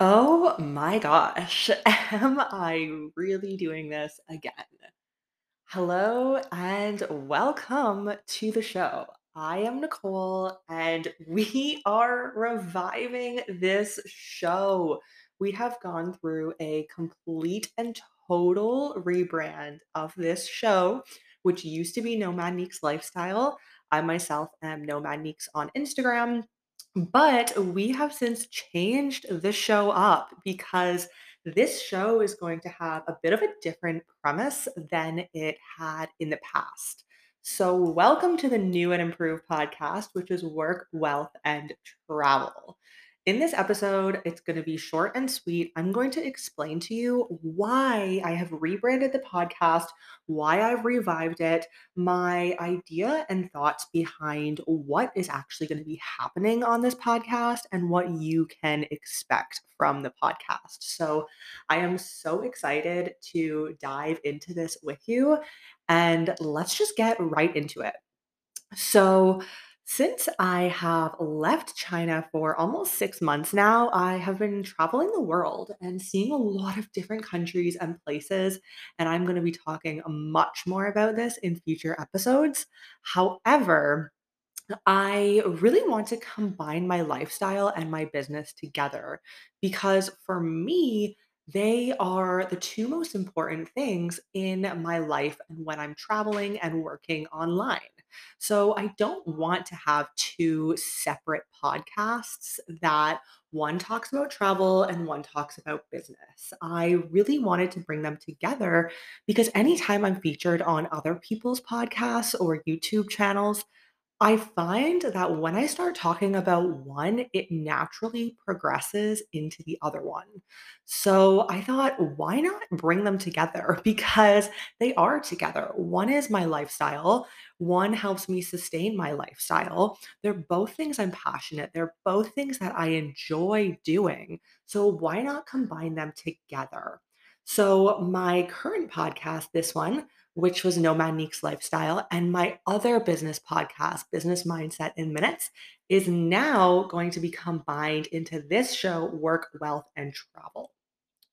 Oh my gosh. Am I really doing this again? Hello and welcome to the show. I am Nicole and we are reviving this show. We have gone through a complete and total rebrand of this show, which used to be Nomad Neeks Lifestyle. I myself am Nomad Neeks on Instagram. But we have since changed the show up because this show is going to have a bit of a different premise than it had in the past. So, welcome to the new and improved podcast, which is Work, Wealth, and Travel. In this episode, it's going to be short and sweet. I'm going to explain to you why I have rebranded the podcast, why I've revived it, my idea and thoughts behind what is actually going to be happening on this podcast and what you can expect from the podcast. So, I am so excited to dive into this with you. And let's just get right into it. So, since I have left China for almost six months now, I have been traveling the world and seeing a lot of different countries and places. And I'm going to be talking much more about this in future episodes. However, I really want to combine my lifestyle and my business together because for me, they are the two most important things in my life and when I'm traveling and working online. So I don't want to have two separate podcasts that one talks about travel and one talks about business. I really wanted to bring them together because anytime I'm featured on other people's podcasts or YouTube channels, I find that when I start talking about one, it naturally progresses into the other one. So I thought, why not bring them together? Because they are together. One is my lifestyle, one helps me sustain my lifestyle. They're both things I'm passionate. They're both things that I enjoy doing. So why not combine them together? So my current podcast, this one, which was Nomad Neeks Lifestyle. And my other business podcast, Business Mindset in Minutes, is now going to be combined into this show, Work, Wealth, and Travel.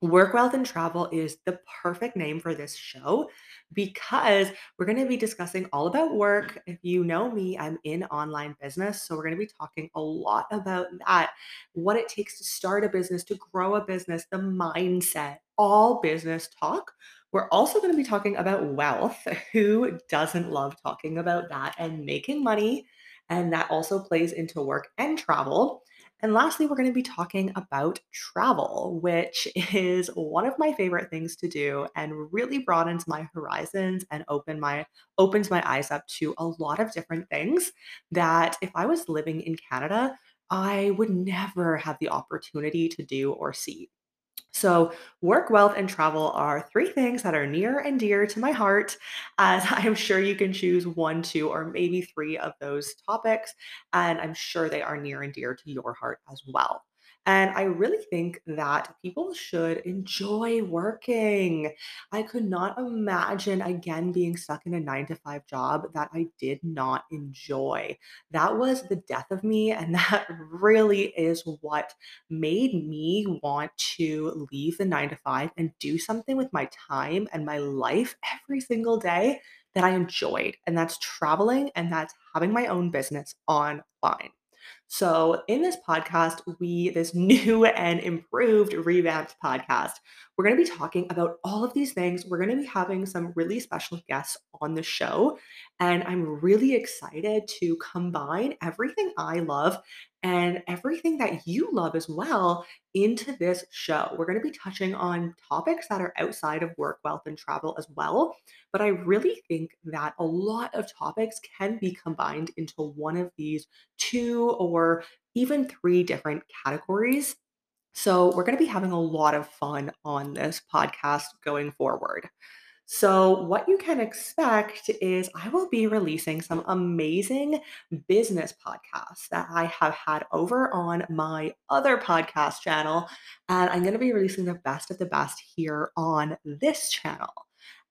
Work, Wealth, and Travel is the perfect name for this show because we're going to be discussing all about work. If you know me, I'm in online business. So we're going to be talking a lot about that what it takes to start a business, to grow a business, the mindset, all business talk. We're also going to be talking about wealth. Who doesn't love talking about that and making money? And that also plays into work and travel. And lastly, we're going to be talking about travel, which is one of my favorite things to do and really broadens my horizons and open my opens my eyes up to a lot of different things that if I was living in Canada, I would never have the opportunity to do or see. So, work, wealth, and travel are three things that are near and dear to my heart, as I am sure you can choose one, two, or maybe three of those topics. And I'm sure they are near and dear to your heart as well. And I really think that people should enjoy working. I could not imagine again being stuck in a nine to five job that I did not enjoy. That was the death of me. And that really is what made me want to leave the nine to five and do something with my time and my life every single day that I enjoyed. And that's traveling and that's having my own business online. So, in this podcast, we, this new and improved, revamped podcast, we're going to be talking about all of these things. We're going to be having some really special guests on the show. And I'm really excited to combine everything I love and everything that you love as well into this show. We're going to be touching on topics that are outside of work, wealth, and travel as well. But I really think that a lot of topics can be combined into one of these two or even three different categories. So, we're going to be having a lot of fun on this podcast going forward. So, what you can expect is I will be releasing some amazing business podcasts that I have had over on my other podcast channel. And I'm going to be releasing the best of the best here on this channel.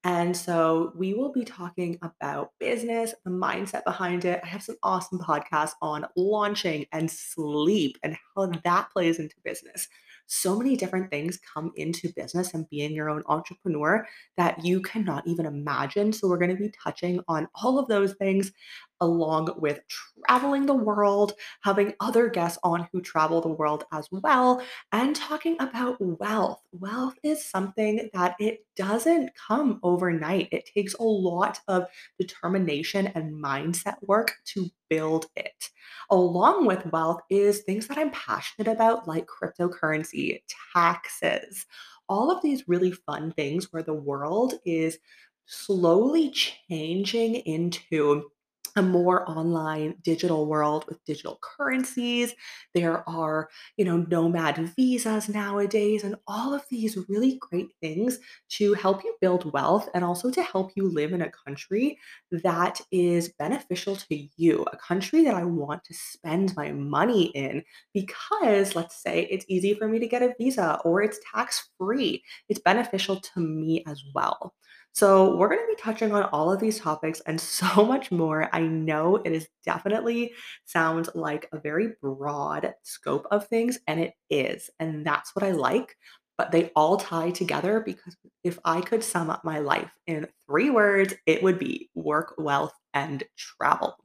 And so we will be talking about business, the mindset behind it. I have some awesome podcasts on launching and sleep and how that plays into business. So many different things come into business and being your own entrepreneur that you cannot even imagine. So, we're going to be touching on all of those things along with traveling the world, having other guests on who travel the world as well, and talking about wealth. Wealth is something that it doesn't come overnight. It takes a lot of determination and mindset work to build it. Along with wealth is things that I'm passionate about, like cryptocurrency, taxes, all of these really fun things where the world is slowly changing into a more online digital world with digital currencies. There are, you know, nomad visas nowadays, and all of these really great things to help you build wealth and also to help you live in a country that is beneficial to you, a country that I want to spend my money in because, let's say, it's easy for me to get a visa or it's tax free. It's beneficial to me as well. So, we're going to be touching on all of these topics and so much more. I know it is definitely sounds like a very broad scope of things, and it is. And that's what I like. But they all tie together because if I could sum up my life in three words, it would be work, wealth, and travel.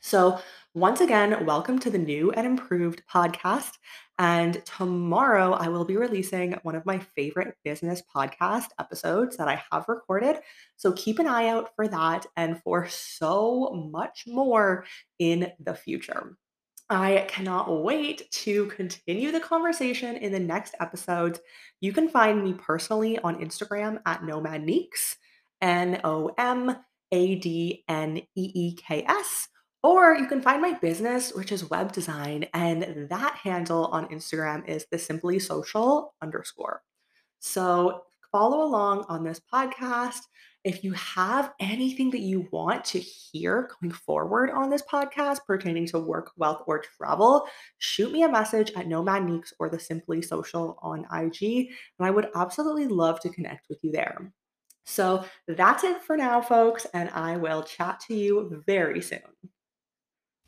So, once again, welcome to the new and improved podcast. And tomorrow I will be releasing one of my favorite business podcast episodes that I have recorded. So, keep an eye out for that and for so much more in the future. I cannot wait to continue the conversation in the next episodes. You can find me personally on Instagram at Nomadneeks, N O M A D N E E K S. Or you can find my business, which is web design, and that handle on Instagram is the simply social underscore. So follow along on this podcast. If you have anything that you want to hear going forward on this podcast pertaining to work, wealth, or travel, shoot me a message at Nomad Neeks or the Simply Social on IG, and I would absolutely love to connect with you there. So that's it for now, folks, and I will chat to you very soon.